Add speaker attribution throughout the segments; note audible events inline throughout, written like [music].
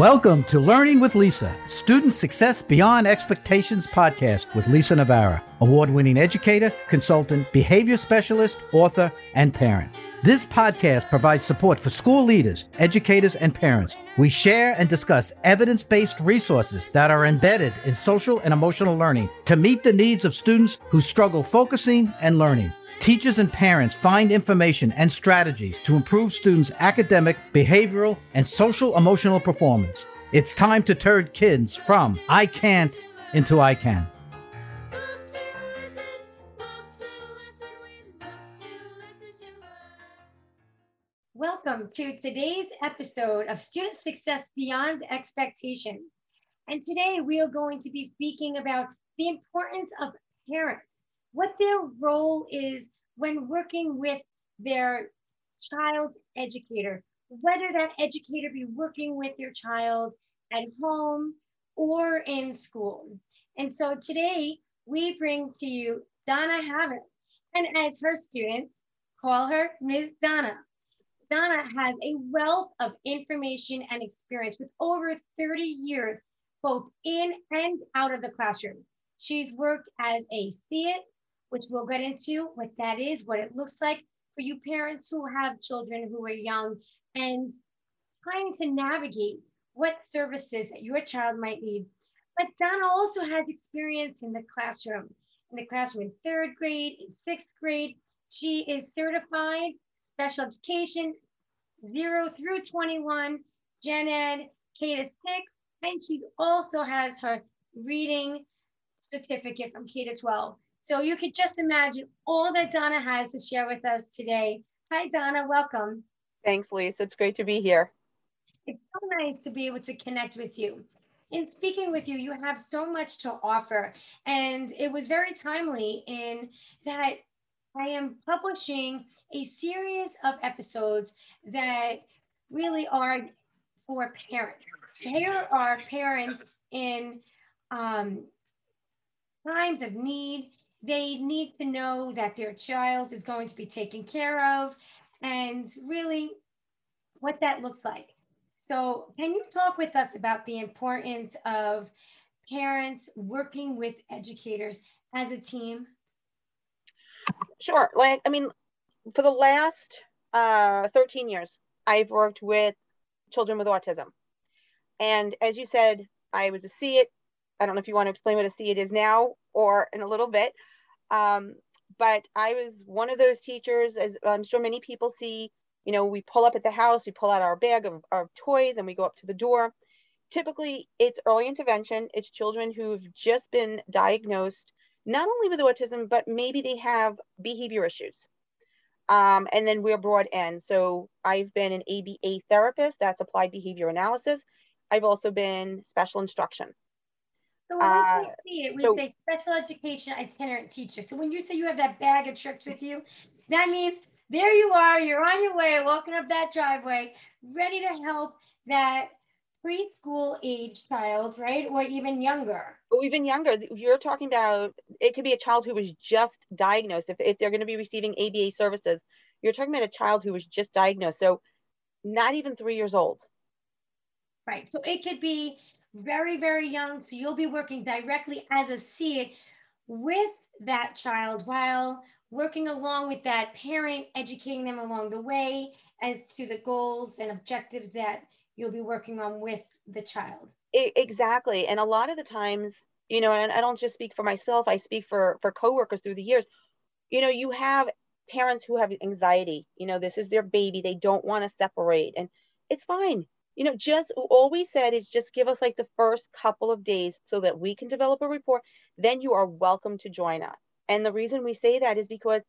Speaker 1: Welcome to Learning with Lisa, Student Success Beyond Expectations podcast with Lisa Navarra, award winning educator, consultant, behavior specialist, author, and parent. This podcast provides support for school leaders, educators, and parents. We share and discuss evidence based resources that are embedded in social and emotional learning to meet the needs of students who struggle focusing and learning. Teachers and parents find information and strategies to improve students' academic, behavioral, and social emotional performance. It's time to turn kids from I can't into I can.
Speaker 2: Welcome to today's episode of Student Success Beyond Expectations. And today we are going to be speaking about the importance of parents what their role is when working with their child's educator, whether that educator be working with your child at home or in school. And so today we bring to you Donna Havern, and as her students call her Ms. Donna. Donna has a wealth of information and experience with over 30 years, both in and out of the classroom. She's worked as a SEIT, which we'll get into what that is, what it looks like for you parents who have children who are young and trying to navigate what services that your child might need. But Donna also has experience in the classroom, in the classroom in third grade, in sixth grade. She is certified special education, zero through 21, gen ed, K to six, and she also has her reading certificate from K to 12. So you could just imagine all that Donna has to share with us today. Hi, Donna, welcome.
Speaker 3: Thanks, Lisa. It's great to be here.
Speaker 2: It's so nice to be able to connect with you. In speaking with you, you have so much to offer. And it was very timely in that I am publishing a series of episodes that really are for parents. Here are parents in um, times of need they need to know that their child is going to be taken care of and really what that looks like. So, can you talk with us about the importance of parents working with educators as a team?
Speaker 3: Sure. Like, I mean, for the last uh, 13 years, I've worked with children with autism. And as you said, I was a SEIT. I don't know if you want to explain what a SEIT is now or in a little bit. Um, but I was one of those teachers, as I'm sure many people see, you know, we pull up at the house, we pull out our bag of, of toys and we go up to the door. Typically, it's early intervention. It's children who've just been diagnosed, not only with autism, but maybe they have behavior issues. Um, and then we're brought in. So I've been an ABA therapist, that's applied behavior analysis. I've also been special instruction.
Speaker 2: So when uh, we SEIT, we so, say special education itinerant teacher. So when you say you have that bag of tricks with you, that means there you are, you're on your way, walking up that driveway, ready to help that preschool age child, right? Or even younger.
Speaker 3: Or even younger. You're talking about it could be a child who was just diagnosed. If, if they're going to be receiving ABA services, you're talking about a child who was just diagnosed. So not even three years old.
Speaker 2: Right. So it could be very, very young. So you'll be working directly as a SEIT with that child while working along with that parent, educating them along the way as to the goals and objectives that you'll be working on with the child.
Speaker 3: Exactly. And a lot of the times, you know, and I don't just speak for myself, I speak for for coworkers through the years. You know, you have parents who have anxiety. You know, this is their baby. They don't want to separate and it's fine you know, just all we said is just give us like the first couple of days so that we can develop a report. Then you are welcome to join us. And the reason we say that is because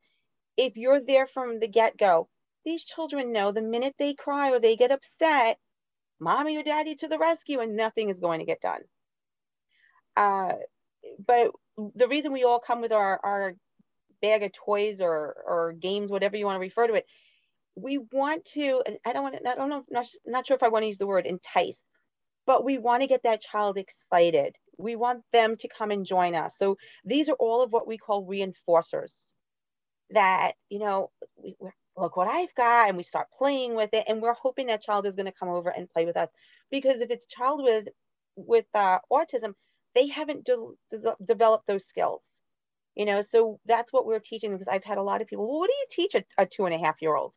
Speaker 3: if you're there from the get go, these children know the minute they cry or they get upset, mommy or daddy to the rescue, and nothing is going to get done. Uh, but the reason we all come with our, our bag of toys or, or games, whatever you want to refer to it, we want to, and I don't want to, I don't know, not, not sure if I want to use the word entice, but we want to get that child excited. We want them to come and join us. So these are all of what we call reinforcers that, you know, we, look what I've got, and we start playing with it, and we're hoping that child is going to come over and play with us. because if it's child with with uh, autism, they haven't de- de- developed those skills. You know, so that's what we're teaching because I've had a lot of people, well, what do you teach a, a two and a half year old?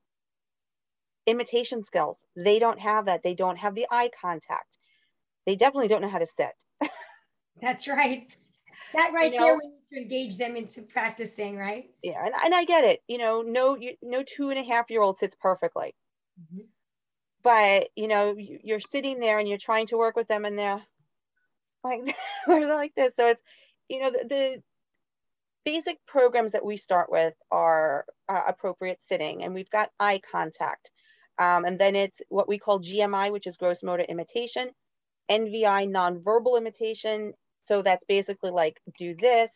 Speaker 3: Imitation skills. They don't have that. They don't have the eye contact. They definitely don't know how to sit. [laughs]
Speaker 2: That's right. That right you know, there, we need to engage them into practicing, right?
Speaker 3: Yeah, and, and I get it. You know, no, you, no two and a half year old sits perfectly. Mm-hmm. But you know, you, you're sitting there and you're trying to work with them, and they're like, [laughs] they're like this. So it's, you know, the, the basic programs that we start with are uh, appropriate sitting, and we've got eye contact. Um, and then it's what we call GMI, which is gross motor imitation, NVI, nonverbal imitation. So that's basically like do this,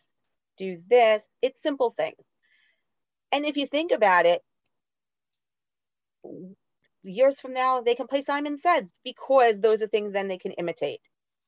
Speaker 3: do this. It's simple things. And if you think about it, years from now, they can play Simon Says because those are things then they can imitate.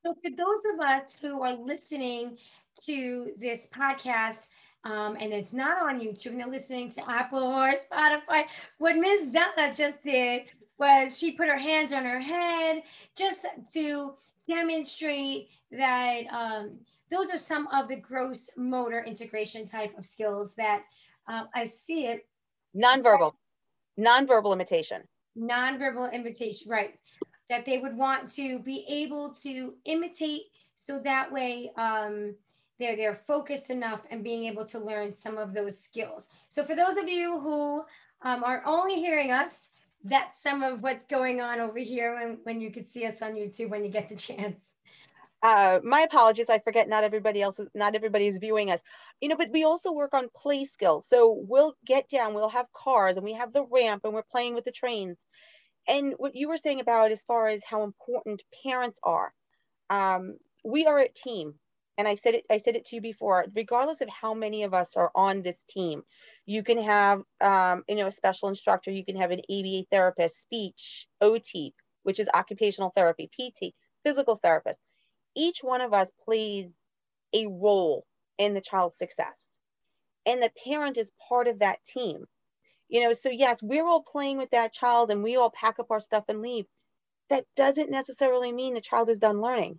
Speaker 2: So, for those of us who are listening to this podcast, um, and it's not on YouTube, and they're listening to Apple or Spotify, what Ms. Donna just did was she put her hands on her head just to demonstrate that um, those are some of the gross motor integration type of skills that uh, I see it.
Speaker 3: Nonverbal, nonverbal imitation.
Speaker 2: Nonverbal imitation, right that they would want to be able to imitate so that way um, they're they're focused enough and being able to learn some of those skills. So for those of you who um, are only hearing us that's some of what's going on over here when, when you could see us on youtube when you get the chance.
Speaker 3: Uh, my apologies i forget not everybody else is not everybody is viewing us. You know but we also work on play skills. So we'll get down we'll have cars and we have the ramp and we're playing with the trains. And what you were saying about as far as how important parents are, um, we are a team. And I said it, I said it to you before, regardless of how many of us are on this team, you can have, um, you know, a special instructor, you can have an ABA therapist, speech, OT, which is occupational therapy, PT, physical therapist. Each one of us plays a role in the child's success. And the parent is part of that team you know so yes we're all playing with that child and we all pack up our stuff and leave that doesn't necessarily mean the child is done learning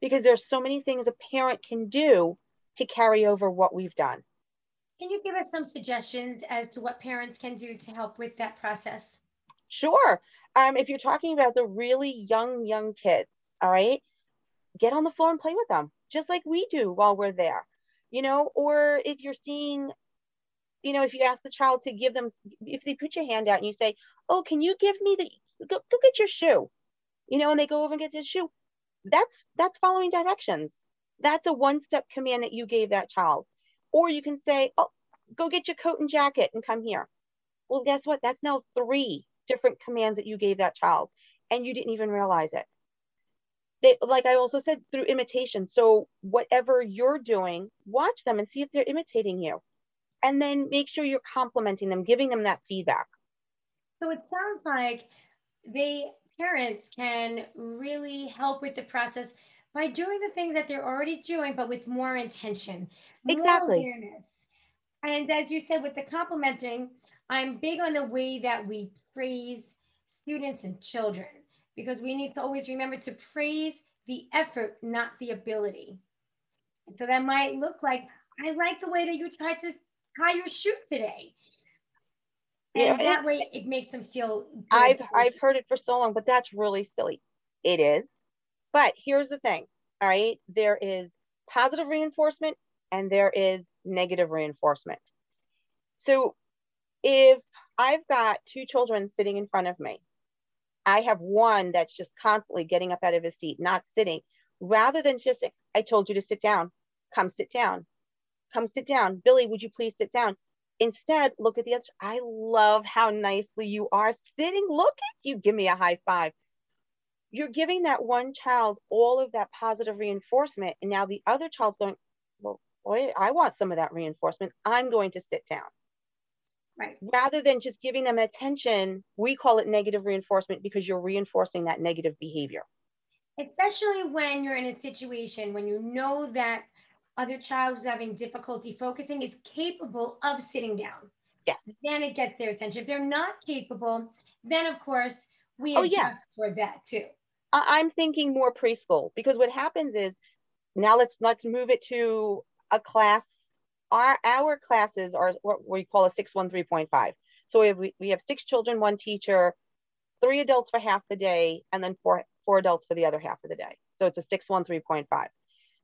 Speaker 3: because there's so many things a parent can do to carry over what we've done.
Speaker 2: Can you give us some suggestions as to what parents can do to help with that process?
Speaker 3: Sure. Um, if you're talking about the really young young kids all right get on the floor and play with them just like we do while we're there you know or if you're seeing you know, if you ask the child to give them, if they put your hand out and you say, "Oh, can you give me the go, go get your shoe," you know, and they go over and get their shoe, that's that's following directions. That's a one-step command that you gave that child. Or you can say, "Oh, go get your coat and jacket and come here." Well, guess what? That's now three different commands that you gave that child, and you didn't even realize it. They, like I also said, through imitation. So whatever you're doing, watch them and see if they're imitating you and then make sure you're complimenting them, giving them that feedback.
Speaker 2: So it sounds like they parents can really help with the process by doing the things that they're already doing, but with more intention,
Speaker 3: exactly.
Speaker 2: more awareness. And as you said, with the complimenting, I'm big on the way that we praise students and children because we need to always remember to praise the effort, not the ability. So that might look like, I like the way that you tried to tie your shoe today. And yeah, that way it makes them feel
Speaker 3: I've I've heard it for so long, but that's really silly. It is. But here's the thing. All right. There is positive reinforcement and there is negative reinforcement. So if I've got two children sitting in front of me, I have one that's just constantly getting up out of his seat, not sitting, rather than just, I told you to sit down, come sit down come sit down. Billy, would you please sit down? Instead, look at the other. I love how nicely you are sitting. Look at you. Give me a high five. You're giving that one child all of that positive reinforcement. And now the other child's going, well, boy, I want some of that reinforcement. I'm going to sit down.
Speaker 2: Right.
Speaker 3: Rather than just giving them attention, we call it negative reinforcement because you're reinforcing that negative behavior.
Speaker 2: Especially when you're in a situation when you know that other child who's having difficulty focusing is capable of sitting down.
Speaker 3: Yes.
Speaker 2: Then it gets their attention. If they're not capable, then of course we oh, adjust yeah. for that too.
Speaker 3: I'm thinking more preschool because what happens is now let's let's move it to a class. Our our classes are what we call a six one three point five. So we have, we have six children, one teacher, three adults for half the day, and then four four adults for the other half of the day. So it's a six one three point five.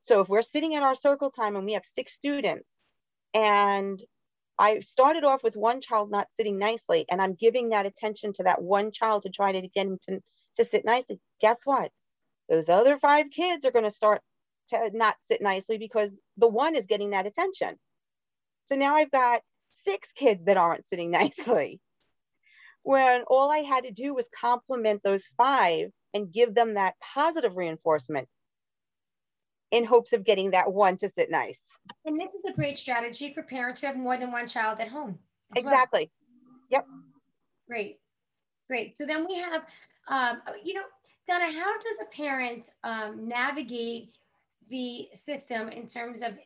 Speaker 3: So if we're sitting at our circle time and we have six students, and I started off with one child not sitting nicely, and I'm giving that attention to that one child to try to get him to, to sit nicely. Guess what? Those other five kids are going to start to not sit nicely because the one is getting that attention. So now I've got six kids that aren't sitting [laughs] nicely. When all I had to do was compliment those five and give them that positive reinforcement in hopes of getting that one to sit nice.
Speaker 2: And this is a great strategy for parents who have more than one child at home.
Speaker 3: Exactly. Well. Yep.
Speaker 2: Great. Great. So then we have, um, you know, Donna, how does a parent um, navigate the system in terms of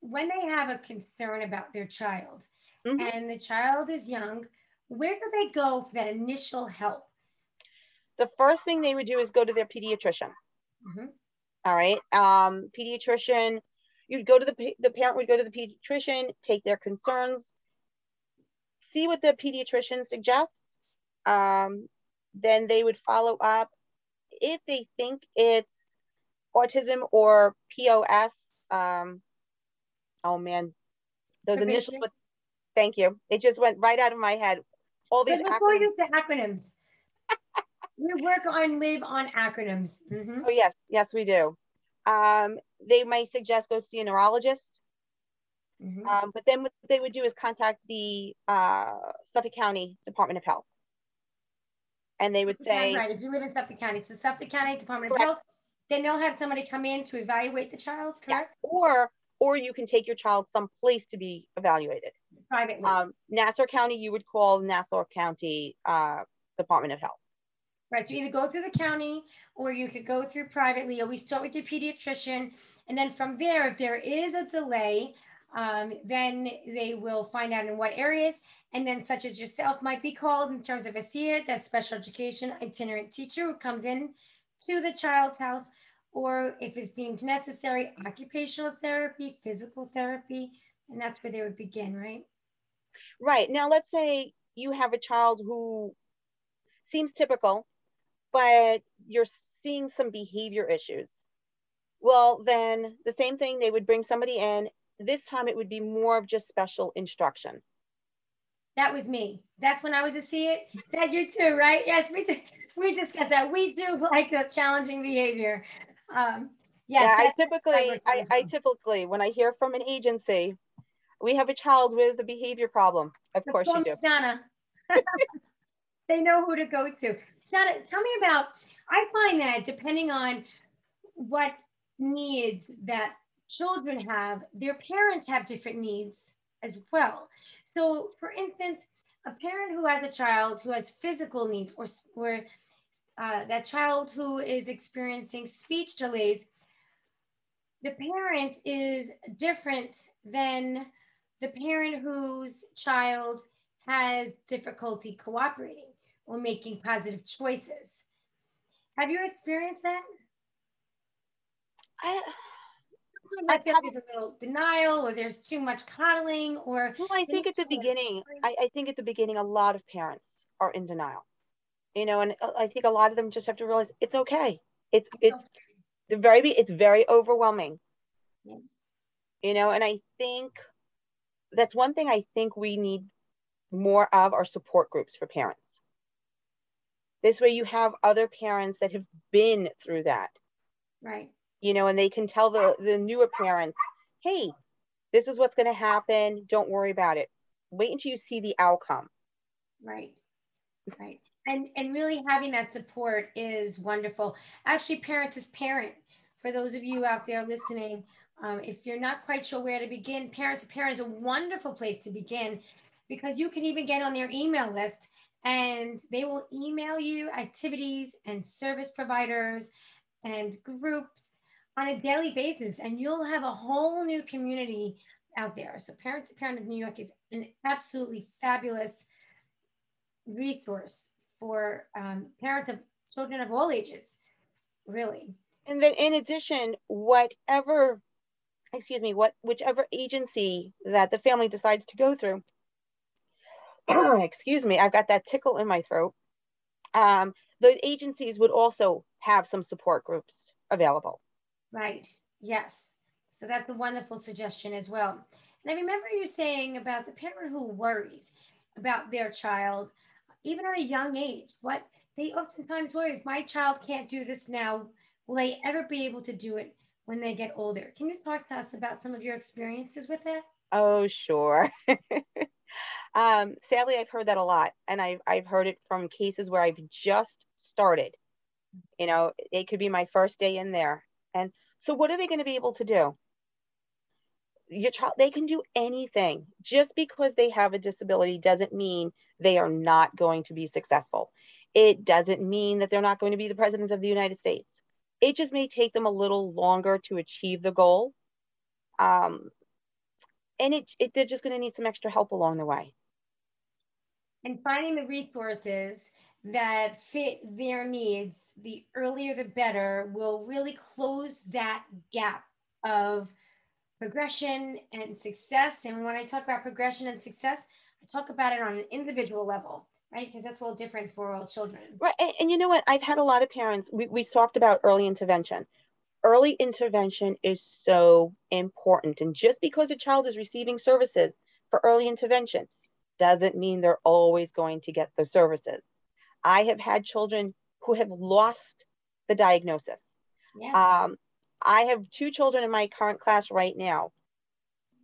Speaker 2: when they have a concern about their child mm-hmm. and the child is young, where do they go for that initial help?
Speaker 3: The first thing they would do is go to their pediatrician. Mm-hmm. All right. Um, pediatrician you'd go to the, the parent would go to the pediatrician, take their concerns, see what the pediatrician suggests. Um, then they would follow up if they think it's autism or POS. Um, oh man, those initials. Thank you. It just went right out of my head.
Speaker 2: All these. Before acronyms. the acronyms. We work on live on acronyms.
Speaker 3: Mm-hmm. Oh yes, yes we do. Um, they might suggest go see a neurologist. Mm-hmm. Um, but then what they would do is contact the uh, Suffolk County Department of Health. And they would say,
Speaker 2: right, if you live in Suffolk County, so Suffolk County Department correct. of Health, then they'll have somebody come in to evaluate the child, correct?
Speaker 3: Yeah. Or, or you can take your child someplace to be evaluated.
Speaker 2: Privately.
Speaker 3: Um, Nassau County, you would call Nassau County uh, Department of Health.
Speaker 2: Right. So either go through the county or you could go through privately. Always start with your pediatrician. And then from there, if there is a delay, um, then they will find out in what areas. And then, such as yourself, might be called in terms of a TIA, that special education itinerant teacher who comes in to the child's house, or if it's deemed necessary, occupational therapy, physical therapy. And that's where they would begin, right?
Speaker 3: Right. Now, let's say you have a child who seems typical but you're seeing some behavior issues. Well, then the same thing, they would bring somebody in. This time it would be more of just special instruction.
Speaker 2: That was me. That's when I was a SEIT. That you too, right? Yes, we we discussed that. We do like the challenging behavior. Um,
Speaker 3: yes, yeah, I typically, I, I typically, when I hear from an agency, we have a child with a behavior problem. Of the course you do.
Speaker 2: Donna. [laughs] [laughs] they know who to go to. Donna, tell me about, I find that depending on what needs that children have, their parents have different needs as well. So, for instance, a parent who has a child who has physical needs or, or uh, that child who is experiencing speech delays, the parent is different than the parent whose child has difficulty cooperating or making positive choices. Have you experienced that? I, I feel like there's a little denial or there's too much coddling or
Speaker 3: well, I think at the beginning, I, I think at the beginning a lot of parents are in denial. You know, and uh, I think a lot of them just have to realize it's okay. It's it's the very it's very overwhelming. Yeah. You know, and I think that's one thing I think we need more of our support groups for parents this way you have other parents that have been through that.
Speaker 2: Right.
Speaker 3: You know, and they can tell the, the newer parents, hey, this is what's going to happen. Don't worry about it. Wait until you see the outcome.
Speaker 2: Right. Right. And, and really having that support is wonderful. Actually, Parents is Parent. For those of you out there listening, um, if you're not quite sure where to begin, Parents to Parent is a wonderful place to begin because you can even get on their email list and they will email you activities and service providers and groups on a daily basis and you'll have a whole new community out there so parents parent of new york is an absolutely fabulous resource for um, parents of children of all ages really.
Speaker 3: And then in addition, whatever, excuse me, what whichever agency that the family decides to go through, [coughs] excuse me, I've got that tickle in my throat. Um, the agencies would also have some support groups available.
Speaker 2: Right. Yes. So that's a wonderful suggestion as well. And I remember you saying about the parent who worries about their child, even at a young age, what they oftentimes worry if my child can't do this now, will they ever be able to do it when they get older? Can you talk to us about some of your experiences with that?
Speaker 3: Oh, sure. [laughs] um, sadly, I've heard that a lot, and I've, I've heard it from cases where I've just started. You know, it could be my first day in there. And so, what are they going to be able to do? Your child, they can do anything. Just because they have a disability doesn't mean they are not going to be successful. It doesn't mean that they're not going to be the president of the United States. It just may take them a little longer to achieve the goal. Um, and it, it, they're just going to need some extra help along the way.
Speaker 2: And finding the resources that fit their needs, the earlier the better, will really close that gap of progression and success. And when I talk about progression and success, I talk about it on an individual level right? Because that's a little different for all children.
Speaker 3: Right. And, and, you know what? I've had a lot of parents, we, we talked about early intervention. Early intervention is so important. And just because a child is receiving services for early intervention doesn't mean they're always going to get the services. I have had children who have lost the diagnosis. Yes. Um, I have two children in my current class right now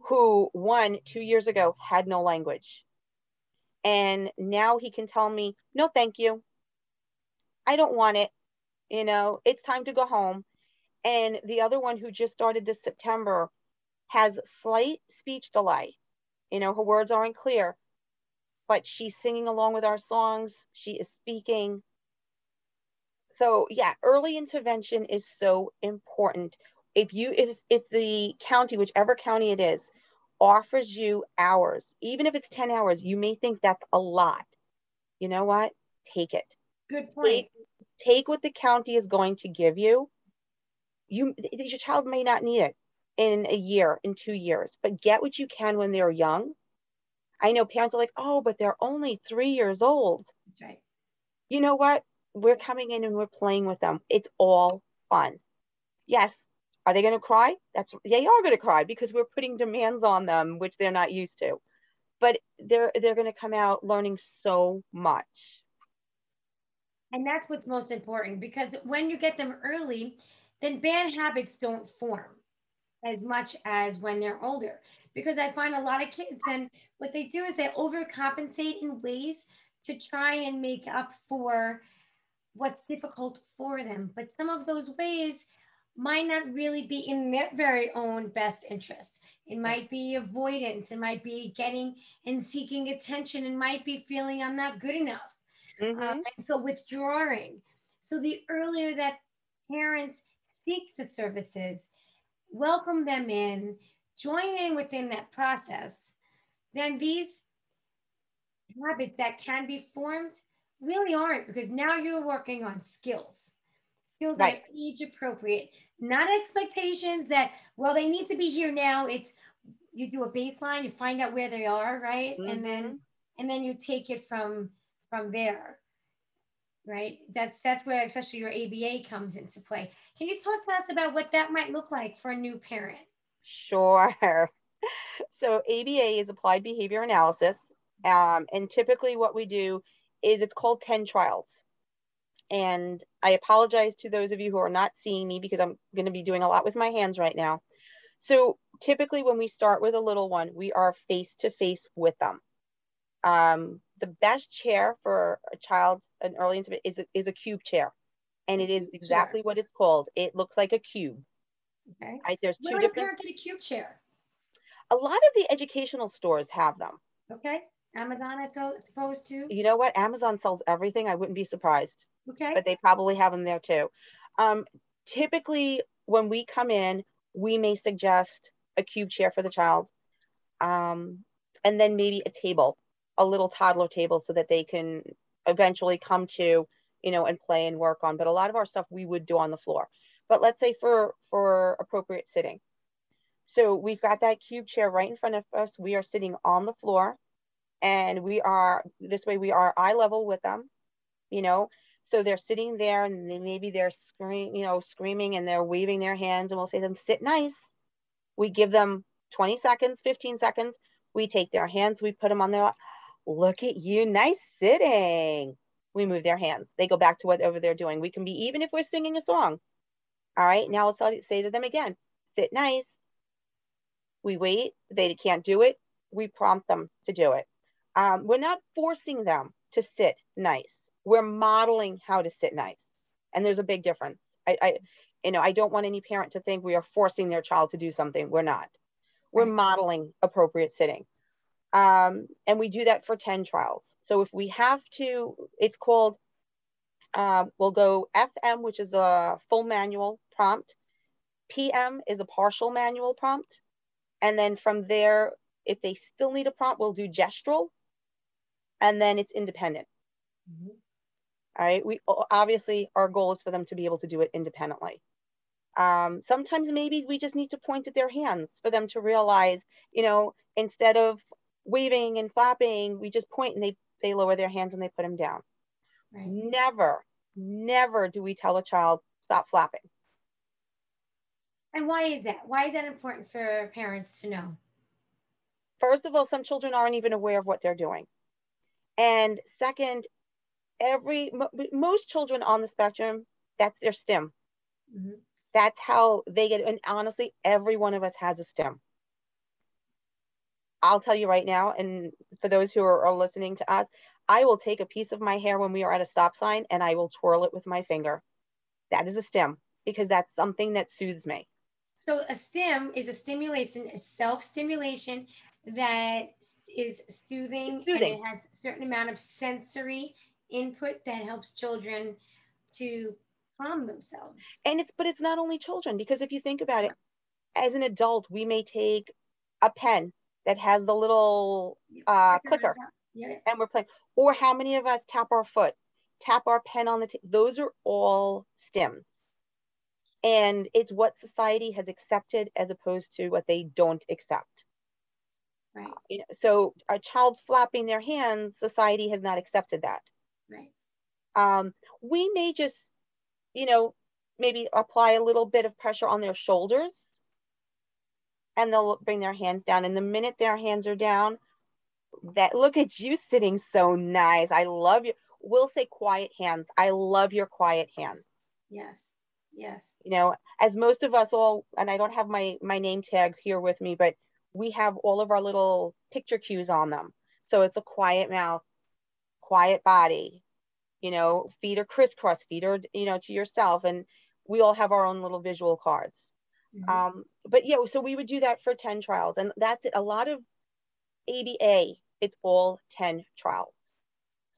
Speaker 3: who, one, two years ago, had no language and now he can tell me, no, thank you. I don't want it. You know, it's time to go home. And the other one who just started this September has slight speech delay. You know, her words aren't clear, but she's singing along with our songs. She is speaking. So yeah, early intervention is so important. If you if if the county, whichever county it is, offers you hours, even if it's 10 hours, you may think that's a lot. You know what? Take it.
Speaker 2: Good point.
Speaker 3: Take, take what the county is going to give you. You your child may not need it in a year, in two years, but get what you can when they're young. I know parents are like, oh, but they're only three years old.
Speaker 2: That's right.
Speaker 3: You know what? We're coming in and we're playing with them. It's all fun. Yes, are they going to cry? That's they are going to cry because we're putting demands on them which they're not used to. But they're they're going to come out learning so much.
Speaker 2: And that's what's most important because when you get them early, then bad habits don't form as much as when they're older. Because I find a lot of kids then what they do is they overcompensate in ways to try and make up for what's difficult for them. But some of those ways might not really be in their very own best interest. It might be avoidance. It might be getting and seeking attention. It might be feeling I'm not good enough. Mm-hmm. Um, and so withdrawing. So the earlier that parents seek the services, welcome them in, join in within that process, then these habits that can be formed really aren't because now you're working on skills skills right. that are age appropriate not expectations that well they need to be here now it's you do a baseline you find out where they are right mm-hmm. and then and then you take it from from there right? That's that's where especially your aba comes into play. Can you talk to us about what that might look like for a new parent?
Speaker 3: Sure. [laughs] So aba is applied behavior analysis um, and typically what we do is it's called 10 trials. And I apologize to those of you who are not seeing me because I'm going to be doing a lot with my hands right now. So typically when we start with a little one, we are face to face with them. Um, the best chair for a child, an early infant, is a, is a cube chair. And it is exactly what it's called. It looks like a cube.
Speaker 2: Okay.
Speaker 3: Right, there's
Speaker 2: two Where different. Where get a cube chair?
Speaker 3: A lot of the educational stores have them.
Speaker 2: Okay. Amazon, I suppose too.
Speaker 3: You know what? Amazon sells everything. I wouldn't be surprised.
Speaker 2: Okay.
Speaker 3: But they probably have them there too. Um, typically, when we come in, we may suggest a cube chair for the child, um, and then maybe a table, a little toddler table, so that they can eventually come to, you know, and play and work on. But a lot of our stuff we would do on the floor. But let's say for for appropriate sitting. So we've got that cube chair right in front of us. We are sitting on the floor and we are this way we are eye level with them, you know. So they're sitting there and they, maybe they're screaming, you know, screaming and they're waving their hands and we'll say to them, sit nice. We give them 20 seconds, 15 seconds. We take their hands, we put them on their lap. Look at you, nice sitting. We move their hands. They go back to whatever they're doing. We can be even if we're singing a song. All right, now let's say to them again, sit nice. We wait, they can't do it. We prompt them to do it. Um, we're not forcing them to sit nice. We're modeling how to sit nice. And there's a big difference. I, I you know, I don't want any parent to think we are forcing their child to do something. We're not. We're modeling appropriate sitting. Um, and we do that for 10 trials. So if we have to, it's called, uh, we'll go FM, which is a full manual prompt. PM is a partial manual prompt. And then from there, if they still need a prompt, we'll do gestural. And then it's independent. Mm-hmm. All right. We obviously, our goal is for them to be able to do it independently. Um, sometimes maybe we just need to point at their hands for them to realize, you know, instead of waving and flapping, we just point and they, they lower their hands and they put them down. Right. Never, never do we tell a child, stop flapping.
Speaker 2: And why is that? Why is that important for parents to know?
Speaker 3: First of all, some children aren't even aware of what they're doing. And second, every most children on the spectrum, that's their stim. Mm-hmm. That's how they get. And honestly, every one of us has a stim. I'll tell you right now, and for those who are, are listening to us, I will take a piece of my hair when we are at a stop sign and I will twirl it with my finger. That is a stim because that's something that soothes me.
Speaker 2: So a stim is a stimulation, a self-stimulation that is soothing, soothing, and it has a certain amount of sensory input that helps children to calm themselves.
Speaker 3: And it's but it's not only children because if you think about it, as an adult, we may take a pen that has the little uh, clicker, yeah. and we're playing. Or how many of us tap our foot, tap our pen on the? T- those are all stims and it's what society has accepted as opposed to what they don't accept
Speaker 2: right
Speaker 3: you know, so a child flapping their hands society has not accepted that
Speaker 2: right
Speaker 3: um, we may just you know maybe apply a little bit of pressure on their shoulders and they'll bring their hands down and the minute their hands are down that look at you sitting so nice i love you we'll say quiet hands i love your quiet hands
Speaker 2: yes Yes.
Speaker 3: You know, as most of us all, and I don't have my my name tag here with me, but we have all of our little picture cues on them. So it's a quiet mouth, quiet body, you know, feet are crisscross, feet are, you know, to yourself. And we all have our own little visual cards. Mm-hmm. Um, but yeah, so we would do that for 10 trials. And that's it. A lot of ABA, it's all 10 trials.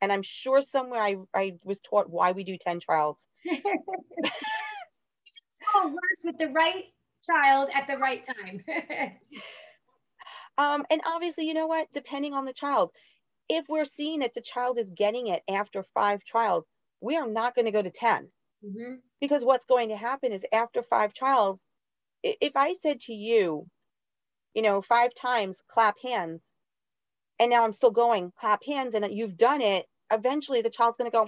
Speaker 3: And I'm sure somewhere I, I was taught why we do 10 trials. [laughs]
Speaker 2: work with the right child at the right time. [laughs]
Speaker 3: um, and obviously, you know what? Depending on the child, if we're seeing that the child is getting it after five trials, we are not going to go to 10. Mm-hmm. Because what's going to happen is after five trials, if I said to you, you know, five times, clap hands, and now I'm still going, clap hands, and you've done it, eventually the child's going to go,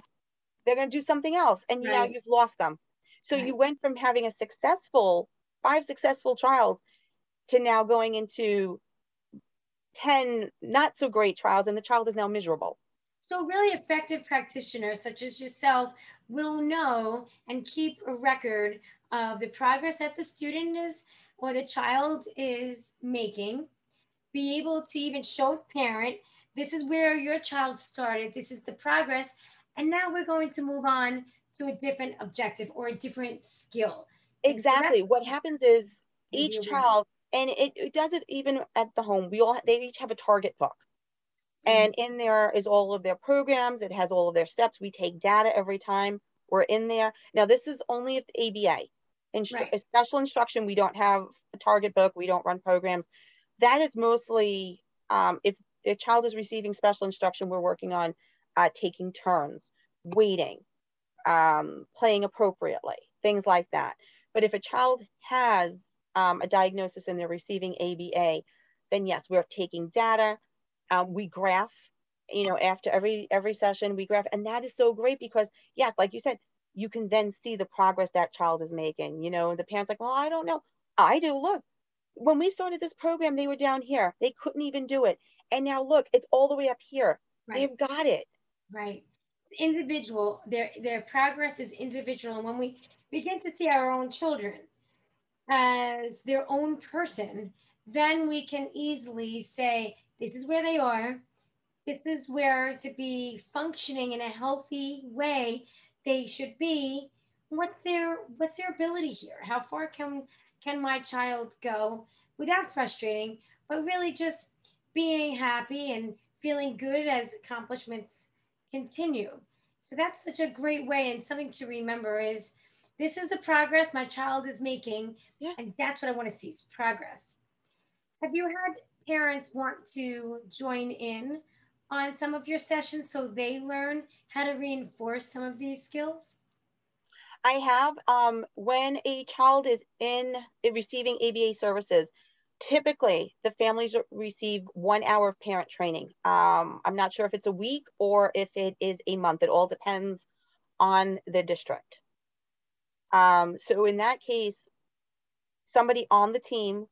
Speaker 3: they're going to do something else. And right. now you've lost them. So right. you went from having a successful, five successful trials to now going into 10 not so great trials, and the child is now miserable.
Speaker 2: So, really effective practitioners such as yourself will know and keep a record of the progress that the student is or the child is making, be able to even show the parent this is where your child started, this is the progress, and now we're going to move on to a different objective or a different skill.
Speaker 3: Exactly. So what happens is each child, and it, it does it even at the home. We all they each have a target book, mm-hmm. and in there is all of their programs. It has all of their steps. We take data every time we're in there. Now this is only at the ABA. In right. special instruction, we don't have a target book. We don't run programs. That is mostly um, if the child is receiving special instruction, we're working on uh, taking turns, waiting, um, playing appropriately, things like that. But if a child has um, a diagnosis and they're receiving ABA, then yes, we're taking data. Um, we graph, you know, after every every session we graph, and that is so great because yes, like you said, you can then see the progress that child is making. You know, the parents like, well, I don't know. I do. Look, when we started this program, they were down here. They couldn't even do it, and now look, it's all the way up here. Right. They've got it.
Speaker 2: Right. Individual. Their their progress is individual, and when we begin to see our own children as their own person, then we can easily say, this is where they are. This is where to be functioning in a healthy way they should be. What's their what's their ability here? How far can can my child go without frustrating, but really just being happy and feeling good as accomplishments continue. So that's such a great way and something to remember is this is the progress my child is making. Yeah. And that's what I want to see is progress. Have you had parents want to join in on some of your sessions so they learn how to reinforce some of these skills?
Speaker 3: I have. Um, when a child is in receiving ABA services, typically the families receive one hour of parent training. Um, I'm not sure if it's a week or if it is a month. It all depends on the district. Um, so in that case, somebody on the team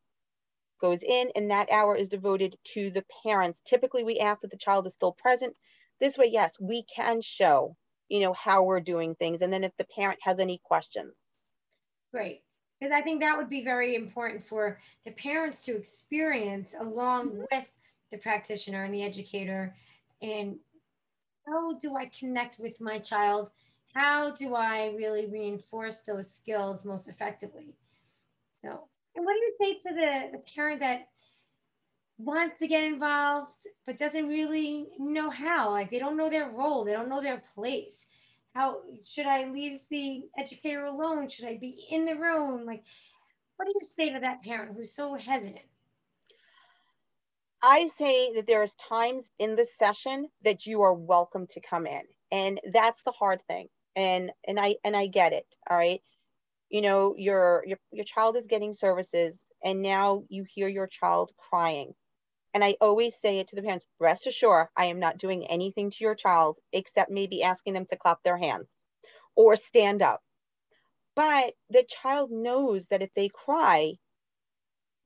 Speaker 3: goes in and that hour is devoted to the parents. Typically we ask that the child is still present. This way, yes, we can show, you know, how we're doing things. And then if the parent has any questions.
Speaker 2: Great. Because I think that would be very important for the parents to experience along mm-hmm. with the practitioner and the educator. And how do I connect with my child how do I really reinforce those skills most effectively? So, and what do you say to the, the parent that wants to get involved but doesn't really know how? Like they don't know their role, they don't know their place. How should I leave the educator alone? Should I be in the room? Like, what do you say to that parent who's so hesitant?
Speaker 3: I say that there's times in the session that you are welcome to come in. And that's the hard thing and and i and i get it all right you know your your your child is getting services and now you hear your child crying. And i always say it to the parents rest assured i am not doing anything to your child except maybe asking them to clap their hands or stand up. But the child knows that if they cry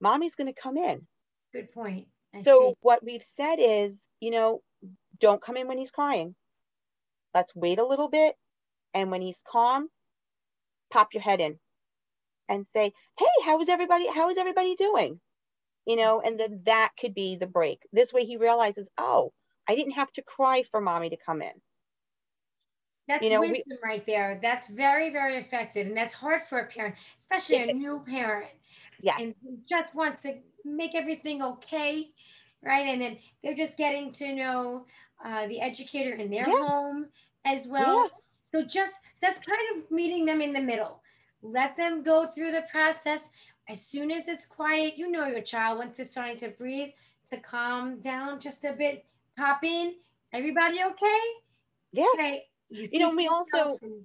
Speaker 3: mommy's going to come in.
Speaker 2: Good point.
Speaker 3: I so see. what we've said is you know don't come in when he's crying. Let's wait a little bit and when he's calm, pop your head in and say, "Hey, how is everybody? How is everybody doing?" You know, and then that could be the break. This way, he realizes, "Oh, I didn't have to cry for mommy to come in."
Speaker 2: That's you know, wisdom we, right there. That's very, very effective, and that's hard for a parent, especially a new parent.
Speaker 3: Yeah,
Speaker 2: and just wants to make everything okay, right? And then they're just getting to know uh, the educator in their yeah. home as well. Yeah so just that's kind of meeting them in the middle. Let them go through the process. As soon as it's quiet, you know your child once they're starting to breathe, to calm down just a bit, pop in. Everybody okay?
Speaker 3: Yeah. Okay. You, you know, we also, and...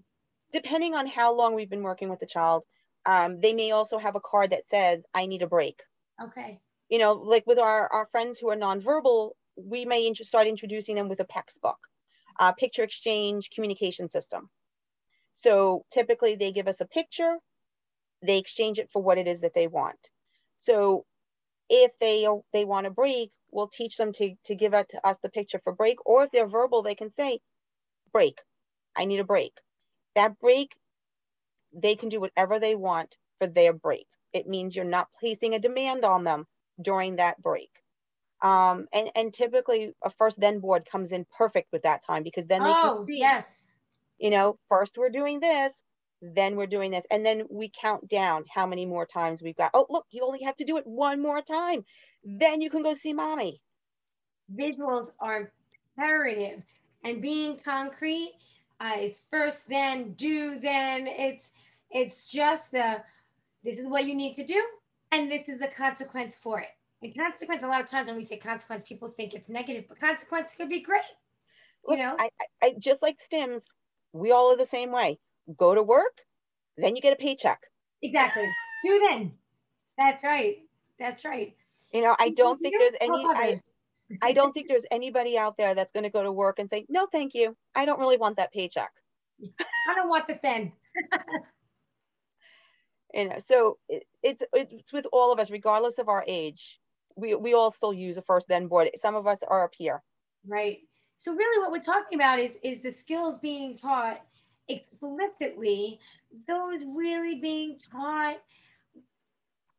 Speaker 3: depending on how long we've been working with the child, um, they may also have a card that says, I need a break.
Speaker 2: Okay.
Speaker 3: You know, like with our, our friends who are nonverbal, we may start introducing them with a PECS book uh, picture exchange communication system. So typically they give us a picture, they exchange it for what it is that they want. So if they they want a break, we'll teach them to, to give it to us the picture for break, or if they're verbal, they can say, break, I need a break. That break, they can do whatever they want for their break. It means you're not placing a demand on them during that break. Um, and, and typically a first then board comes in perfect with that time because then they
Speaker 2: oh, can see, yes.
Speaker 3: You know, first we're doing this, then we're doing this. And then we count down how many more times we've got. Oh, look, you only have to do it one more time. Then you can go see mommy.
Speaker 2: Visuals are imperative and being concrete uh, is first, then do, then it's, it's just the, this is what you need to do. And this is the consequence for it. And consequence, a lot of times when we say consequence, people think it's negative, but consequence could be great. You know,
Speaker 3: I, I just like stims, we all are the same way. Go to work, then you get a paycheck.
Speaker 2: Exactly. Do then. That's right. That's right.
Speaker 3: You know, I don't think there's any I, I don't think there's anybody out there that's going to go to work and say, "No, thank you. I don't really want that paycheck."
Speaker 2: I don't want the thin. [laughs]
Speaker 3: you know, so it, it's it's with all of us, regardless of our age. We we all still use a first then board. Some of us are up here.
Speaker 2: Right. So really, what we're talking about is is the skills being taught explicitly. Those really being taught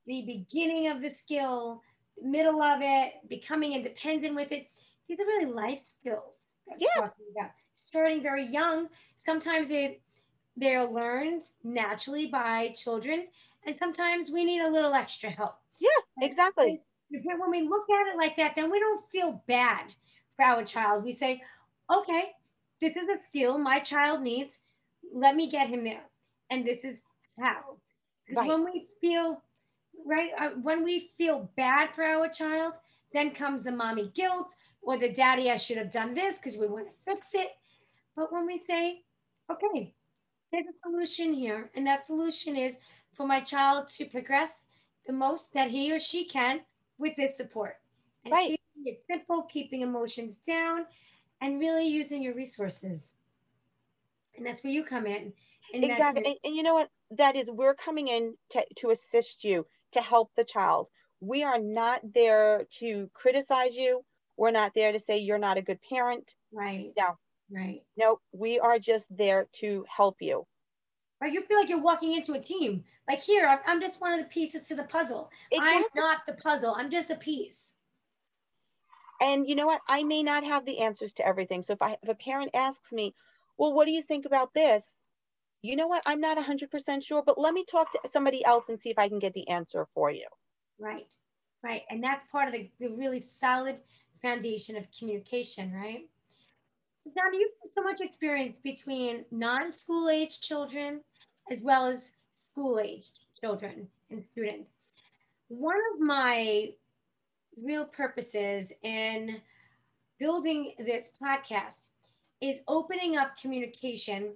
Speaker 2: the beginning of the skill, middle of it, becoming independent with it. These are really life skills that yeah. we're talking about. Starting very young. Sometimes it they're learned naturally by children, and sometimes we need a little extra help.
Speaker 3: Yeah, exactly.
Speaker 2: when we look at it like that, then we don't feel bad for our child. We say, okay, this is a skill my child needs. Let me get him there. And this is how. Because right. when we feel right? Uh, when we feel bad for our child, then comes the mommy guilt or the daddy, I should have done this because we want to fix it. But when we say, okay, there's a solution here, and that solution is for my child to progress the most that he or she can with this support. And right. Keeping it simple, keeping emotions down, and really using your resources. And that's where you come in.
Speaker 3: And exactly. And, and, you know what? That is, we're coming in to, to assist you to help the child. We are not there to criticize you. We're not there to say you're not a good parent.
Speaker 2: Right.
Speaker 3: No.
Speaker 2: Right.
Speaker 3: No, we are just there to help you.
Speaker 2: Right. You feel like you're walking into a team. Like here, I'm just one of the pieces to the puzzle. Exactly. I'm not the puzzle. I'm just a piece.
Speaker 3: And you know what? I may not have the answers to everything. So if I if a parent asks me, well, what do you think about this? you know what, I'm not 100% sure, but let me talk to somebody else and see if I can get the answer for you.
Speaker 2: Right, right. And that's part of the, the really solid foundation of communication, right? So now, you have so much experience between non school age children as well as school age children and students. One of my real purposes in building this podcast is opening up communication